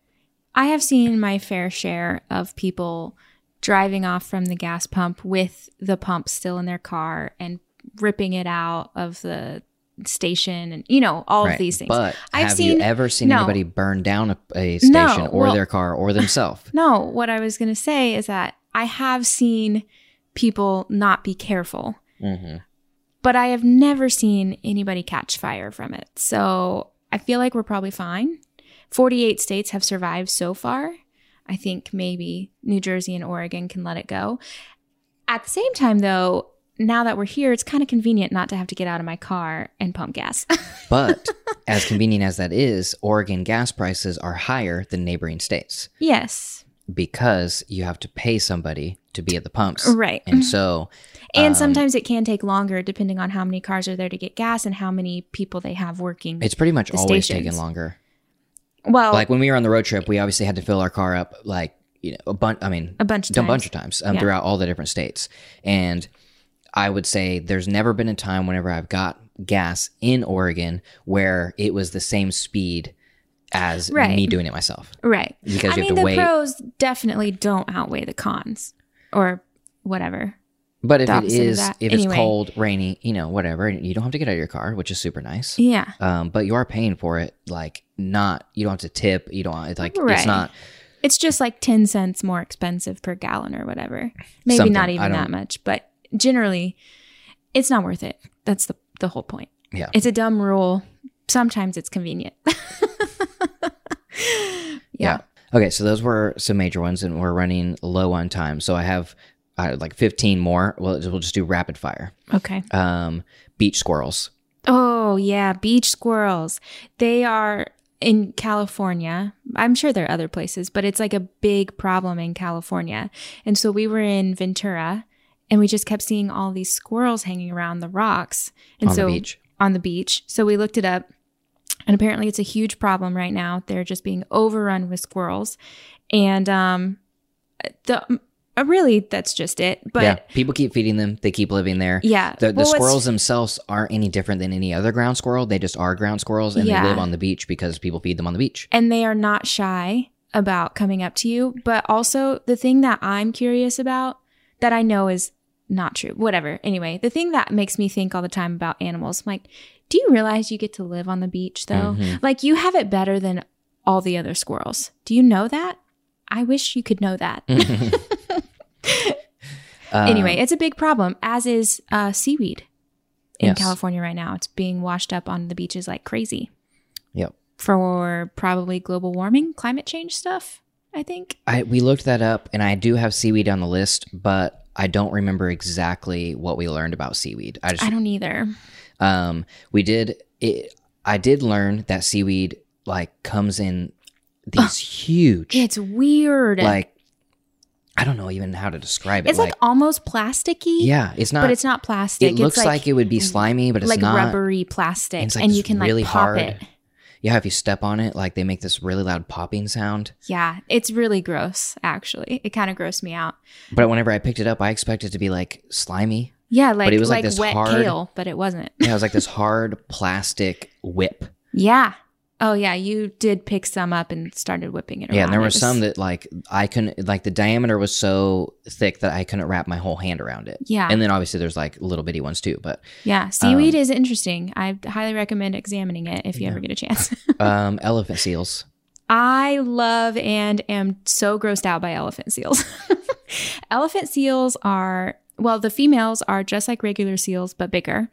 I have seen my fair share of people driving off from the gas pump with the pump still in their car and ripping it out of the station and you know all of these things. But I've have seen- you ever seen no. anybody burn down a, a station No, or well- their car or themselves? no, what I was going to say is that I have seen people not be careful, hmm but I have never seen anybody catch fire from it. So I feel like we're probably fine. 48 states have survived so far. I think maybe New Jersey and Oregon can let it go. At the same time, though, now that we're here, it's kind of convenient not to have to get out of my car and pump gas. But as convenient as that is, Oregon gas prices are higher than neighboring states yes. because you have to pay somebody to be at the pumps. Right. And so, And um, sometimes it can take longer depending on how many cars are there to get gas and how many people they have working. it's pretty much always stations. taking longer. well, Like when we were on the road trip, we obviously had to fill our car up like, you know, a bunch, I mean, a bunch of a times. bunch of times um, Yeah. throughout all the different states. And I would say there's never been a time whenever I've got gas in Oregon where it was the same speed as Right. me doing it myself. Right. Because I you have mean, to the wait. pros definitely don't outweigh the cons or whatever. But if it is, if Anyway. it's cold, rainy, you know, whatever, you don't have to get out of your car, which is super nice. Yeah. Um, but you are paying for it, like not. You don't have to tip. You don't. It's like Right. it's not. It's just like 10 cents more expensive per gallon or whatever. Maybe not even that much, but generally it's not worth it. That's the, the whole point. Yeah. It's a dumb rule. Sometimes it's convenient. yeah. Okay, so those were some major ones, and we're running low on time. So I have uh, like 15 more. Well, we'll just do rapid fire. Okay. Um, beach squirrels. Oh, yeah. Beach squirrels. They are in California. I'm sure there are other places, but it's like a big problem in California. And so we were in Ventura and we just kept seeing all these squirrels hanging around the rocks. And On the so beach. on the beach. So we looked it up and apparently it's a huge problem right now. They're just being overrun with squirrels. And um the uh, really that's just it. But yeah, yeah. people keep feeding them. They keep living there. The, the Well, squirrels themselves aren't any different than any other ground squirrel. They just are ground squirrels, and Yeah. they live on the beach because people feed them on the beach. and they are not shy about coming up to you. But also, the thing that I'm curious about that I know is not true, whatever. Anyway, the thing that makes me think all the time about animals, I'm like, do you realize you get to live on the beach though? Mhm. Like, you have it better than all the other squirrels. Do you know that? I wish you could know that. Um, anyway, it's a big problem, as is uh, seaweed in Yes. California right now. It's being washed up on the beaches like crazy Yep. for probably global warming, climate change stuff, I think. I we looked that up, and I do have seaweed on the list, but I don't remember exactly what we learned about seaweed. I just I don't either. Um, we did. It, I did learn that seaweed like comes in these huge, It's weird. like I don't know even how to describe it. it's like, almost plasticky. yeah, it's not. But it's not plastic. It looks it's like, it would be slimy, but it's like not. rubbery plastic. and like and you can like pop hard. it. Yeah, if you step on it, like they make this really loud popping sound. Yeah. It's really gross, actually. It kind of grossed me out. But whenever I picked it up, I expected it to be like slimy. Yeah, like it was like like, this wet hard- kale, but it wasn't. Yeah, it was like this hard plastic whip. Yeah. Oh yeah, you did pick some up and started whipping it around. Yeah, and there were was- some that like I couldn't like the diameter was so thick that I couldn't wrap my whole hand around it. Yeah. And then obviously there's like little bitty ones too, but Yeah, seaweed Um, is interesting. I highly recommend examining it if you ever get a chance. um elephant seals. I love and am so grossed out by elephant seals. elephant seals are, well, the females are just like regular seals, but bigger.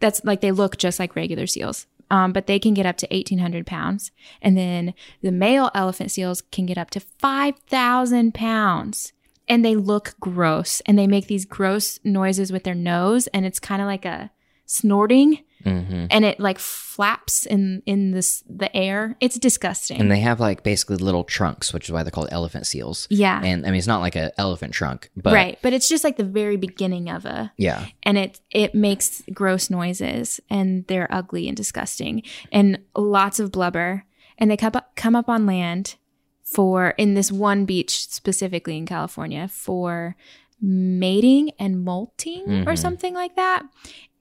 That's like they look just like regular seals. Um, but they can get up to 1,800 pounds. And then the male elephant seals can get up to 5,000 pounds. And they look gross and they make these gross noises with their nose. And it's kind of like a snorting hmm and it like flaps in, in this, the air. It's disgusting. And they have like basically little trunks, which is why they're called elephant seals. yeah. And I mean, it's not like an elephant trunk, but right but it's just like the very beginning of a yeah, and it it makes gross noises and they're ugly and disgusting and lots of blubber and they come up, come up on land for in this one beach specifically in california for mating and molting or Mhm. something like that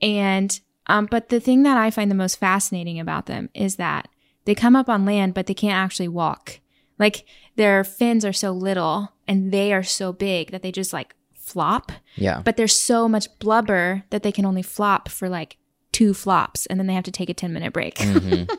and um but the thing that i find the most fascinating about them is that they come up on land but they can't actually walk like their fins are so little and they are so big that they just like flop yeah. but there's so much blubber that they can only flop for like two flops and then they have to take a 10 minute break. Mhm.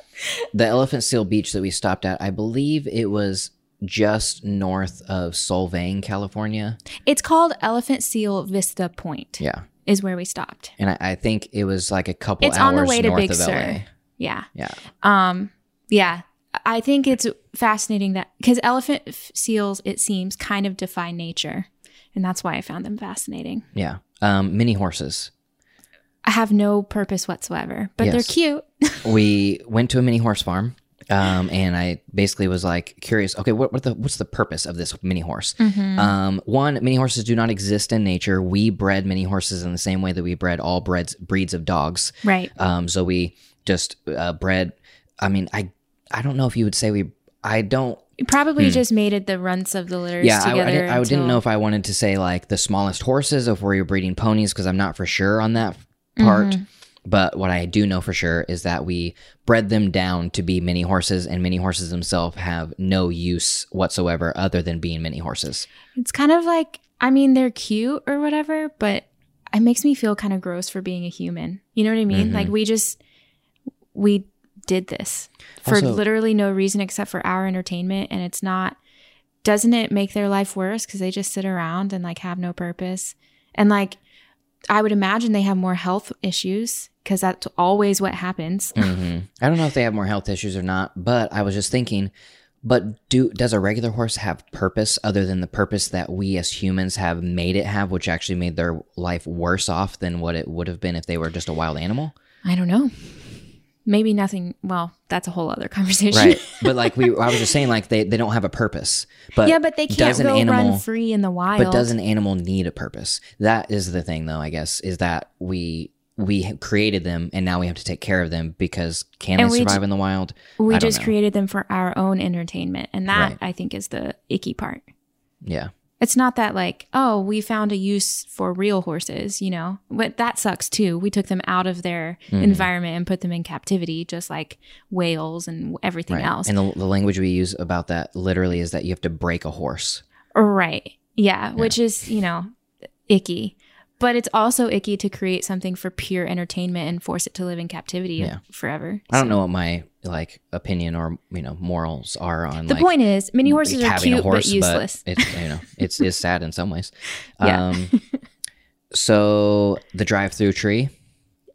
the elephant seal beach that we stopped at, I believe it was just north of Solvang, California. It's called Elephant Seal Vista Point. Yeah. Is where we stopped. And I, I think it was like a couple It's hours on the way to north Big of Sur. LA. Yeah. Yeah. Um, yeah. I think it's fascinating that because elephant f- seals, it seems, kind of defy nature. And that's why I found them fascinating. Yeah. Um, mini horses. I have no purpose whatsoever, but they're cute. we went to a mini horse farm. Um, and I basically was like curious. Okay, what, what the what's the purpose of this mini horse? Mm-hmm. Um, one, mini horses do not exist in nature. We bred mini horses in the same way that we bred all breeds breeds of dogs. right. Um, so we just uh, bred. I mean, I I don't know if you would say we. I don't. You probably just mated the runts of the litters Hmm. Yeah, I, together. I, didn't, I didn't know if I wanted to say like the smallest horses, or if we were breeding ponies, because I'm not for sure on that part. Mm-hmm. But what I do know for sure is that we bred them down to be mini horses, and mini horses themselves have no use whatsoever other than being mini horses. It's kind of like, I mean, they're cute or whatever, but it makes me feel kind of gross for being a human. You know what I mean? Mm-hmm. Like we just, we did this for Also- literally no reason except for our entertainment. And it's not, doesn't it make their life worse because they just sit around and like have no purpose? And like, I would imagine they have more health issues because that's always what happens. hmm I don't know if they have more health issues or not, but I was just thinking. But do does a regular horse have purpose other than the purpose that we as humans have made it have, which actually made their life worse off than what it would have been if they were just a wild animal? I don't know. Maybe nothing. Well, that's a whole other conversation. right but like we i was just saying like they, they don't have a purpose but yeah, but they can't go animal run free in the wild. but does an animal need a purpose that is the thing though i guess is that we we created them and now we have to take care of them because can And they survive ju- in the wild we just know. created them for our own entertainment, and that Right. I think is the icky part. yeah It's not that like, oh, we found a use for real horses, you know. But that sucks too. We took them out of their Mm-hmm. environment and put them in captivity, just like whales and everything right else. and the, the language we use about that literally is that you have to break a horse Right. Yeah, which is, you know, icky. But it's also icky to create something for pure entertainment and force it to live in captivity Yeah. forever. i don't know what my like opinion or you know morals are on The like point is, mini horses are cute horse, but useless. it's you know it's it's sad in some ways. Yeah. Um, so the drive-through tree.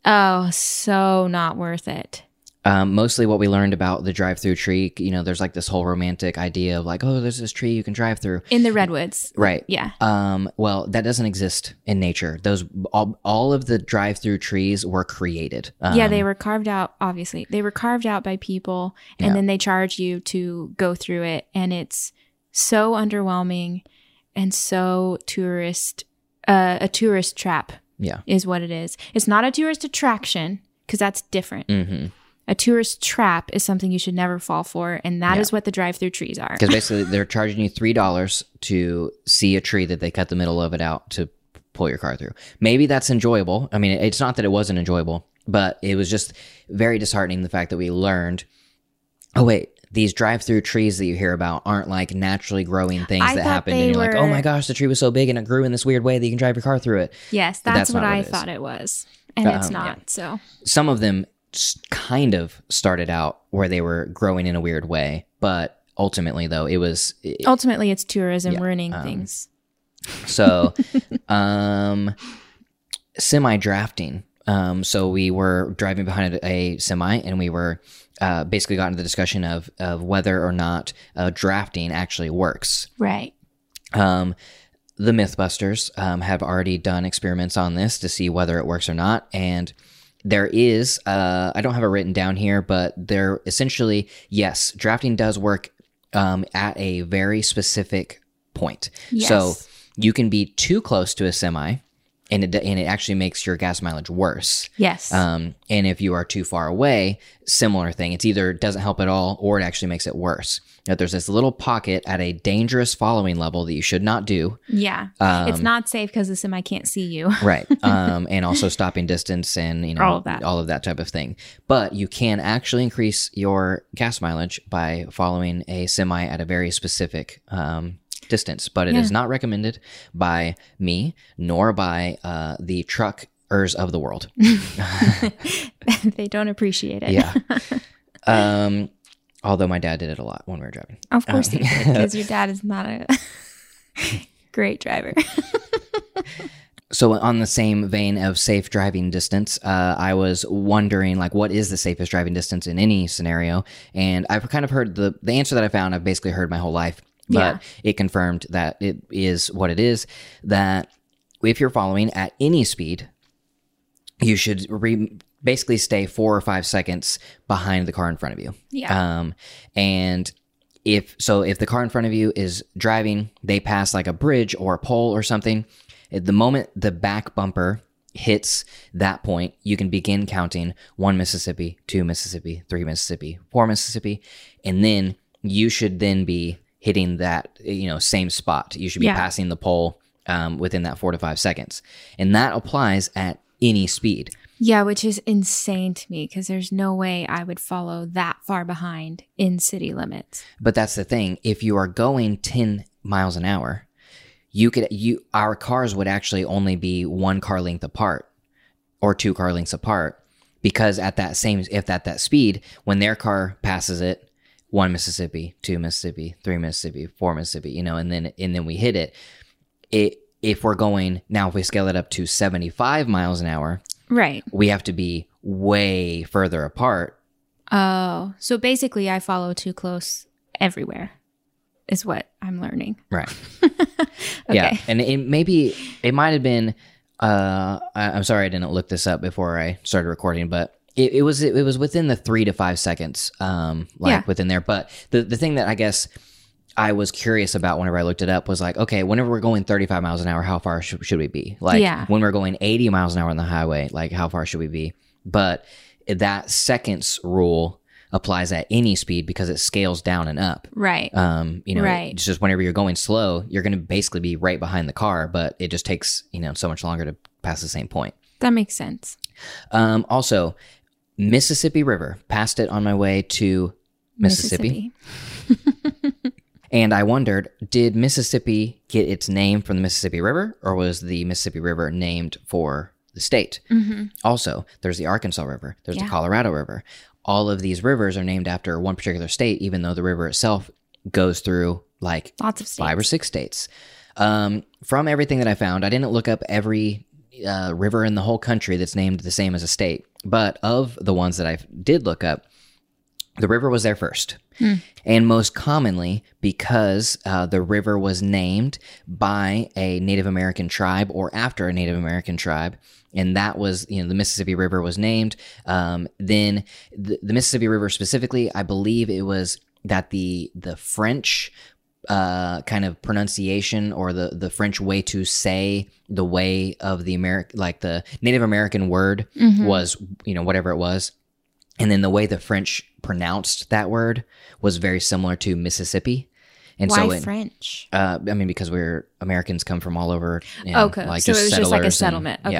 oh, so not worth it. Um, mostly what we learned about the drive-through tree. You know, there's like this whole romantic idea of like, oh, there's this tree you can drive through. In the redwoods. Right. Yeah. Um, well, that doesn't exist in nature. Those all, all of the drive-through trees were created. Um, yeah, they were carved out, obviously. They were carved out by people and Yeah. then they charge you to go through it. And it's so underwhelming and so tourist, uh, a tourist trap Yeah. is what it is. It's not a tourist attraction because that's different. Mm-hmm. A tourist trap is something you should never fall for. And that is Yeah. what the drive through trees are. Because basically, they're charging you three dollars to see a tree that they cut the middle of it out to pull your car through. Maybe that's enjoyable. I mean, it's not that it wasn't enjoyable, but it was just very disheartening the fact that we learned. Oh wait, these drive-through trees that you hear about aren't like naturally growing things I that happened, and you're like, oh my gosh, the tree was so big and it grew in this weird way that you can drive your car through it. Yes, that's, that's what what I it is. thought it was. And it's Um, yeah. not. So, Some of them kind of started out where they were growing in a weird way, but ultimately, though, it was it- ultimately, it's tourism Yeah, ruining um, things. So, um, semi drafting. Um, so we were driving behind a semi, and we were uh, basically got into the discussion of of whether or not uh, drafting actually works. Right. Um, the MythBusters um, have already done experiments on this to see whether it works or not, and there is uh, I don't have it written down here, but there essentially yes, drafting does work um, at a very specific point. So you can be too close to a semi, and it and it actually makes your gas mileage worse. Yes. Um, and if you are too far away, similar thing. It's either doesn't help at all or it actually makes it worse. That there's this little pocket at a dangerous following level that you should not do. yeah. Um, it's not safe because the semi can't see you. Right. Um, and also stopping distance and you know All of that. all of that type of thing. But you can actually increase your gas mileage by following a semi at a very specific um, distance. But it is Yeah. not recommended by me nor by uh, the truckers of the world. they don't appreciate it. Yeah. um, Although my dad did it a lot when we were driving. Of course you did, because your dad is not a great driver. So on the same vein of safe driving distance, uh, I was wondering like what is the safest driving distance in any scenario, and I've kind of heard the the answer that I found. I've basically heard my whole life, but Yeah. it confirmed that it is what it is. That if you're following at any speed, you should re- basically stay four or five seconds behind the car in front of you. Yeah. Um, and if so, if the car in front of you is driving, they pass like a bridge or a pole or something. At the moment the back bumper hits that point, you can begin counting one Mississippi, two Mississippi, three Mississippi, four Mississippi, and then you should then be hitting that you know same spot. You should be Yeah. passing the pole um, within that four to five seconds, and that applies at any speed. yeah, which is insane to me because there's no way I would follow that far behind in city limits. But that's the thing. If you are going 10 miles an hour, you could you our cars would actually only be one car length apart or two car lengths apart because at that same if at that speed when their car passes it one Mississippi, two Mississippi, three Mississippi, four Mississippi, you know, and then and then we hit it. It if we're going now if we scale it up to 75 miles an hour, Right. we have to be way further apart Oh, so basically, I follow too close everywhere, is what I'm learning. Right. Okay. Yeah, and it maybe it might have been. Uh, I, I'm sorry I didn't look this up before I started recording, but it, it was it was within the three to five seconds, um, like Yeah. within there. But the the thing that I guess I was curious about whenever I looked it up was like, okay, whenever we're going 35 miles an hour, how far should, should we be? Like Yeah. when we're going 80 miles an hour on the highway, like how far should we be? But that seconds rule applies at any speed because it scales down and up. Right. Um, you know, Right. it's just whenever you're going slow, you're going to basically be right behind the car, but it just takes, you know, so much longer to pass the same point. that makes sense. Um, also, Mississippi River, passed it on my way to Mississippi, and I wondered, did Mississippi get its name from the Mississippi River or was the Mississippi River named for the state? Also, there's the Arkansas River, there's Yeah. the Colorado River. All of these rivers are named after one particular state, even though the river itself goes through like Lots of states. five or six states. Um, from everything that I found, I didn't look up every uh, river in the whole country that's named the same as a state, but of the ones that I did look up, the river was there first. And most commonly because uh, the river was named by a Native American tribe or after a Native American tribe. And that was, you know, the Mississippi River was named. Um, then the, the Mississippi River specifically, I believe it was that the the French uh, kind of pronunciation or the the French way to say the way of the American like the Native American word was you know whatever it was, and then the way the French pronounced that word was very similar to Mississippi, and Why so it, French? uh, I mean because we're Americans come from all over. And Okay, so it was just like a settlers and- settlement. Okay.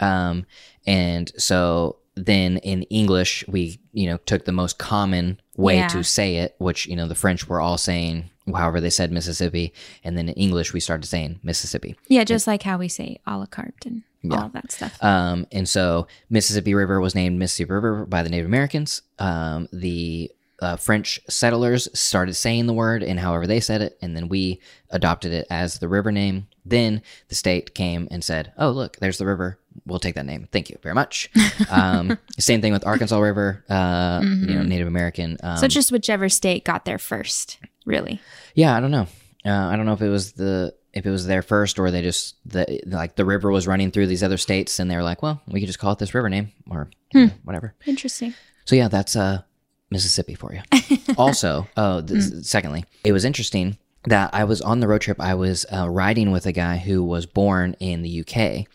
Yeah, um, and so then in English we you know took the most common way Yeah. to say it, which you know the French were all saying however they said Mississippi, and then in English we started saying Mississippi. Yeah, just like how we say a la carte and all that stuff. Um, and so Mississippi River was named Mississippi River by the Native Americans. Um, the uh, French settlers started saying the word and however they said it, and then we adopted it as the river name. Then the state came and said, "Oh, look, there's the river. We'll take that name. Thank you very much." Um, same thing with Arkansas River. Uh, You know, Native American. Um, so just whichever state got there first, really. yeah, I don't know. Uh, I don't know if it was the if it was there first or they just the like the river was running through these other states and they were like, well, we could just call it this river name or you know, whatever. Interesting. So yeah, that's uh Mississippi for you. also, oh, this, secondly, it was interesting that I was on the road trip. I was uh, riding with a guy who was born in the UK,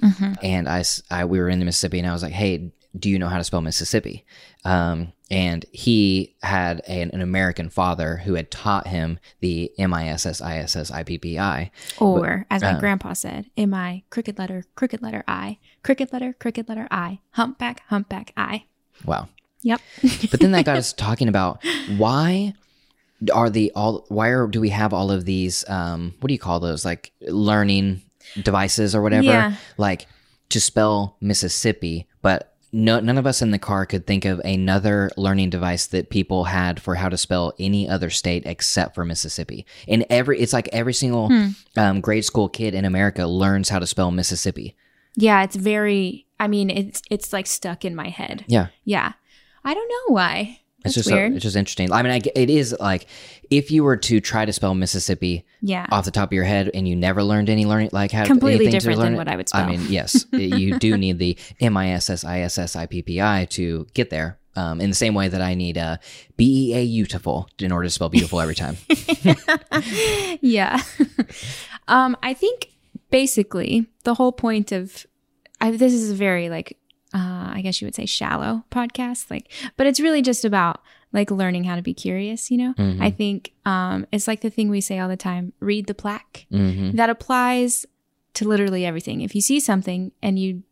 and I, I- we were in the Mississippi, and I was like, "Hey, do you know how to spell Mississippi?" Um, and he had an, an American father who had taught him the M I S S I S S I P P I. Or, as my uh, grandpa said, M I, crooked letter, crooked letter I, crooked letter, crooked letter I, humpback, humpback I. Wow. Yep. But then that got us talking about why are the all why are, do we have all of these um what do you call those like learning devices or whatever Yeah. like to spell Mississippi but no, none of us in the car could think of another learning device that people had for how to spell any other state except for Mississippi. And every, it's like every single um, grade school kid in America learns how to spell Mississippi. Yeah, it's very. I mean, it's it's like stuck in my head. Yeah. Yeah, I don't know why. It's just so- weird. it's just interesting. I mean, I, it is like if you were to try to spell Mississippi yeah, off the top of your head and you never learned any learning like how Completely different than learn it, what I would spell. I mean, yes, you do need the M I S S I S S I P P I to get there. Um, in the same way that I need uh, B E A beautiful in order to spell beautiful every time. yeah. um, I think basically the whole point of I, this is a very like uh, I guess you would say shallow podcast, like, but it's really just about like learning how to be curious. You know, Mm-hmm. I think um, it's like the thing we say all the time: read the plaque. hmm That applies to literally everything. If you see something and you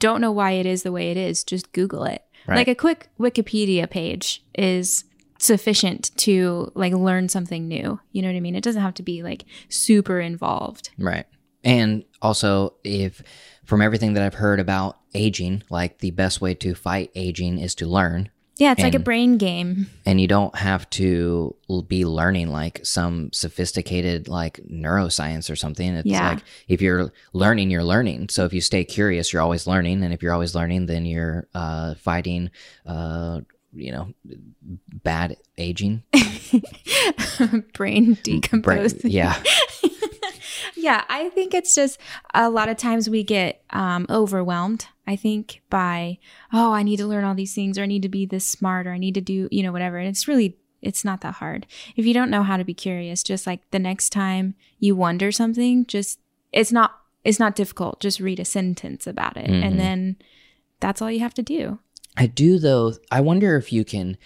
don't know why it is the way it is, just Google it. Right. Like a quick Wikipedia page is sufficient to like learn something new. You know what I mean? It doesn't have to be like super involved. Right. And also, if from everything that I've heard about aging, like the best way to fight aging is to learn. Yeah, it's like a brain game. and you don't have to be learning like some sophisticated like neuroscience or something it's Yeah. like if you're learning you're learning so if you stay curious you're always learning and if you're always learning then you're uh, fighting uh, you know bad aging brain Brain- decomposed. yeah Yeah, I think it's just a lot of times we get um, overwhelmed. I think by oh, I need to learn all these things, or I need to be this smart, or I need to do you know whatever. And it's really it's not that hard if you don't know how to be curious. Just like the next time you wonder something, just it's not it's not difficult. Just read a sentence about it, Mhm. and then that's all you have to do. i do though i wonder if you can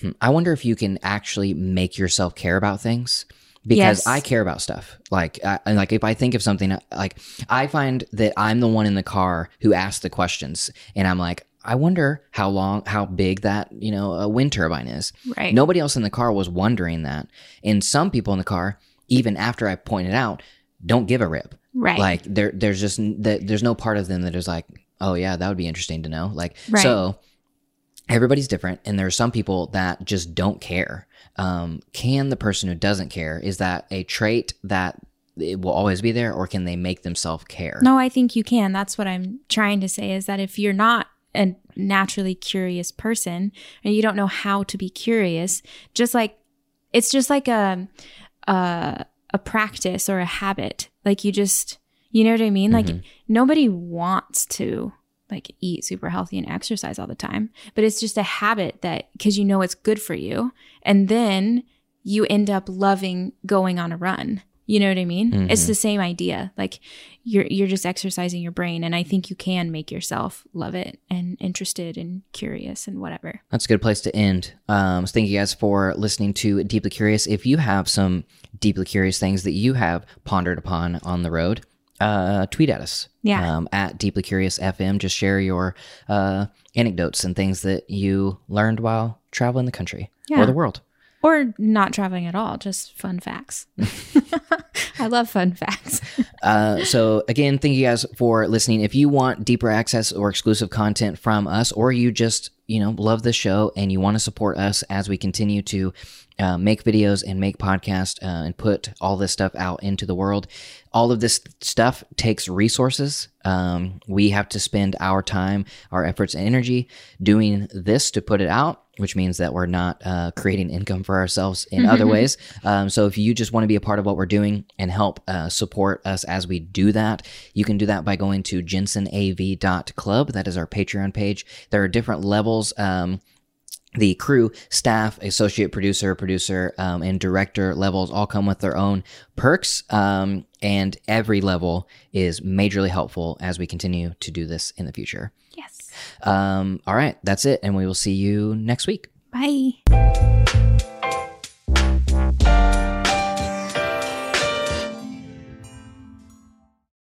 hmm, i wonder if you can actually make yourself care about things because Yes. I care about stuff. Like, I, and like if I think of something, like I find that I'm the one in the car who asks the questions, and I'm like, I wonder how long, how big that you know a wind turbine is. Right. Nobody else in the car was wondering that, and some people in the car, even after I pointed out, don't give a rip. Right. Like there, there's just there- there's no part of them that is like, oh yeah, that would be interesting to know. Like Right. so, everybody's different, and there are some people that just don't care. Um, can the person who doesn't care is that a trait that it will always be there, or can they make themselves care? No, I think you can. That's what I'm trying to say is that if you're not a naturally curious person and you don't know how to be curious, just like it's just like a a, a practice or a habit. Like you just you know what I mean? Like nobody wants to like eat super healthy and exercise all the time, but it's just a habit that cuz you know it's good for you and then you end up loving going on a run. You know what I mean? It's the same idea. Like you're you're just exercising your brain and I think you can make yourself love it and interested and curious and whatever. That's a good place to end. Um, so thank you guys for listening to Deeply Curious. If you have some deeply curious things that you have pondered upon on the road, uh, tweet at us. Yeah. Um, at Deeply Curious FM. Just share your uh, anecdotes and things that you learned while traveling the country Yeah. or the world. Or not traveling at all, just fun facts. I love fun facts. Uh, so again, thank you guys for listening. If you want deeper access or exclusive content from us, or you just you know love the show and you want to support us as we continue to uh, make videos and make podcasts uh, and put all this stuff out into the world, all of this stuff takes resources. Um, we have to spend our time, our efforts, and energy doing this to put it out which means that we're not uh, creating income for ourselves in other ways. Um, so if you just want to be a part of what we're doing and help uh, support us as we do that, you can do that by going to jensenav.club. That is our Patreon page. There are different levels. Um, the crew, staff, associate producer, producer, um, and director levels all come with their own perks. Um, and every level is majorly helpful as we continue to do this in the future. Yes. Um, all right, that's it. And we will see you next week. Bye.